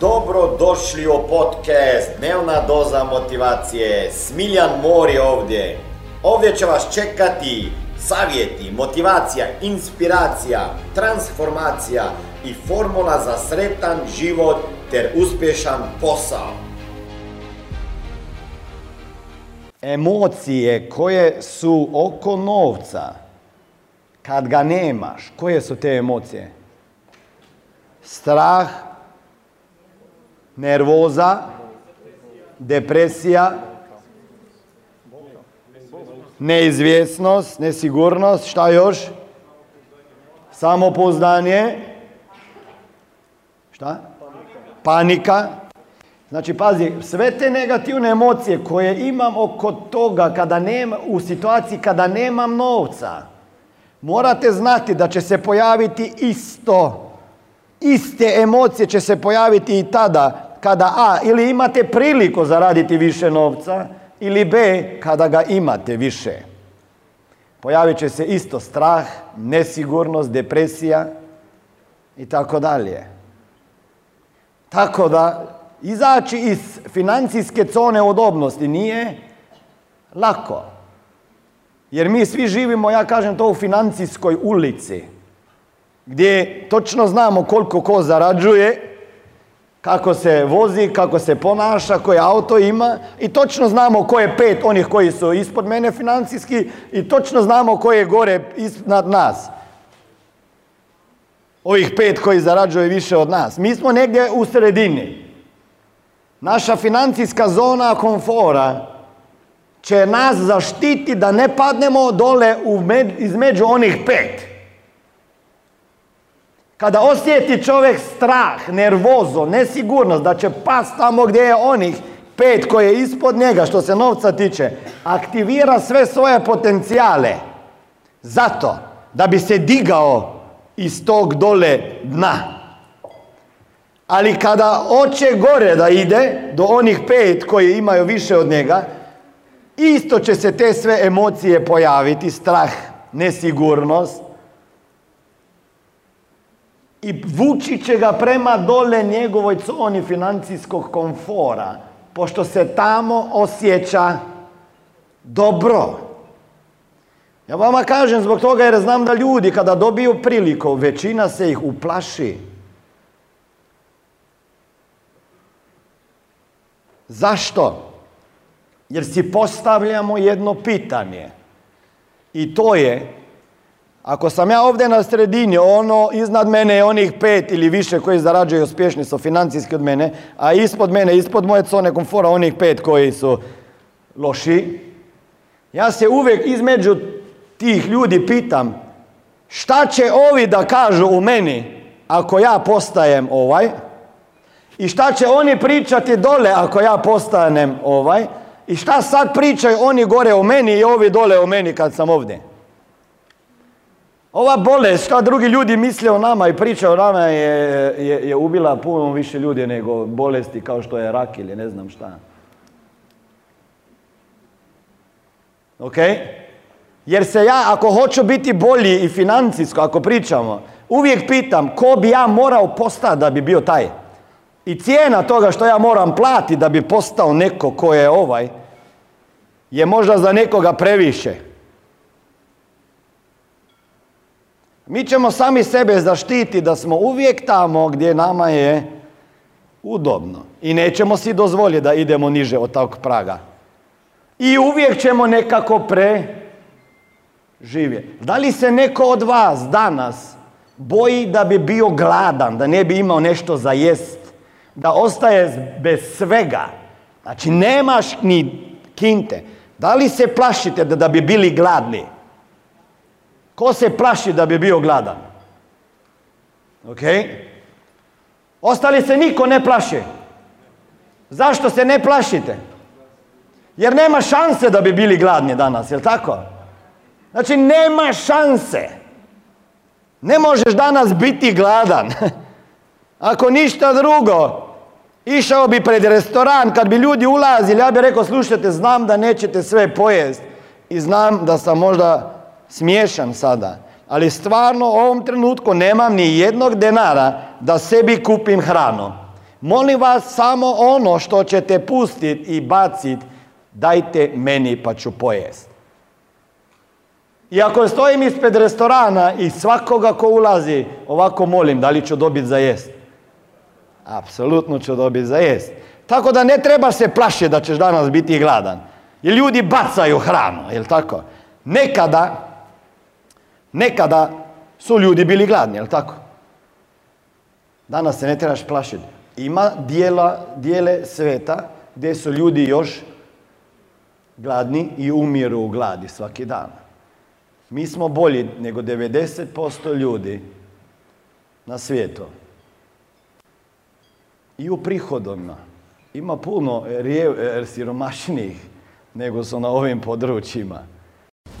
Dobro došli u podcast Dnevna doza motivacije. Smiljan Mor je ovdje. Ovdje će vas čekati savjeti, motivacija, inspiracija, transformacija i formula za sretan život ter uspješan posao. Emocije koje su oko novca, kad ga nemaš, koje su te emocije? Strah, nervoza, depresija, neizvjesnost, nesigurnost, šta još? Samopouzdanje, šta? Panika. Znači, pazi, sve te negativne emocije koje imam oko toga kada nema, u situaciji kada nemam novca, morate znati da će se pojaviti isto. Iste emocije će se pojaviti i tada kada A, ili imate priliku zaraditi više novca, ili B, kada ga imate više. Pojavit će se isto strah, nesigurnost, depresija i tako dalje. Tako da, izaći iz financijske zone udobnosti nije lako. Jer mi svi živimo, ja kažem to, u financijskoj ulici. Gdje točno znamo koliko ko zarađuje, kako se vozi, kako se ponaša, koje auto ima i točno znamo ko je pet onih koji su ispod mene financijski i točno znamo ko je gore iznad nas. Ovih pet koji zarađuje više od nas. Mi smo negdje u sredini. Naša financijska zona komfora će nas zaštiti da ne padnemo dole između onih pet. Kada osjeti čovjek strah, nervozo, nesigurnost da će pas tamo gdje je onih pet koje je ispod njega što se novca tiče, aktivira sve svoje potencijale. Zato da bi se digao iz tog dole dna. Ali kada oće gore da ide do onih pet koji imaju više od njega, isto će se te sve emocije pojaviti, strah, nesigurnost, i vući će ga prema dole njegovoj coni financijskog komfora, pošto se tamo osjeća dobro. Ja vama kažem zbog toga jer znam da ljudi kada dobiju priliku, većina se ih uplaši. Zašto? Jer si postavljamo jedno pitanje. I to je, ako sam ja ovdje na sredini, ono iznad mene je onih pet ili više koji zarađuju uspješni su financijski od mene, a ispod mene, ispod moje cone komfora, onih pet koji su loši, ja se uvijek između tih ljudi pitam šta će ovi da kažu u meni ako ja postajem ovaj i šta će oni pričati dole ako ja postanem ovaj i šta sad pričaju oni gore o meni i ovi dole o meni kad sam ovdje. Ova bolest, šta drugi ljudi misle o nama i priča o nama je, je, je ubila puno više ljudi nego bolesti kao što je rak ili ne znam šta. Ok? Jer se ja, ako hoću biti bolji i financijsko, ako pričamo, uvijek pitam ko bi ja morao postati da bi bio taj. I cijena toga što ja moram platiti da bi postao neko ko je ovaj, je možda za nekoga previše. Mi ćemo sami sebe zaštiti da smo uvijek tamo gdje nama je udobno. I nećemo si dozvoliti da idemo niže od tog praga. I uvijek ćemo nekako preživjeti. Da li se neko od vas danas boji da bi bio gladan, da ne bi imao nešto za jest, da ostaje bez svega, znači nemaš ni kinte. Da li se plašite da, da bi bili gladni? Ko se plaši da bi bio gladan? Ok? Ostali se niko ne plaši. Zašto se ne plašite? Jer nema šanse da bi bili gladni danas, jel tako? Znači, nema šanse. Ne možeš danas biti gladan. Ako ništa drugo, išao bi pred restoran, kad bi ljudi ulazili, ja bih rekao, slušajte, znam da nećete sve pojest i znam da sam možda smiješan sada, ali stvarno u ovom trenutku nemam ni jednog denara da sebi kupim hranu. Molim vas samo ono što ćete pustiti i baciti, dajte meni pa ću pojest. I ako stojim ispred restorana i svakoga ko ulazi, ovako molim, da li ću dobiti za jest? Apsolutno ću dobiti za jest. Tako da ne treba se plašiti da ćeš danas biti gladan. Jer ljudi bacaju hranu, jel tako? Nekada, nekada su ljudi bili gladni, jel tako? Danas se ne trebaš plašiti. Ima dijela, dijele sveta gdje su ljudi još gladni i umiru u gladi svaki dan. Mi smo bolji nego 90% ljudi na svijetu. I u prihodima. Ima puno siromašnijih nego su na ovim područjima.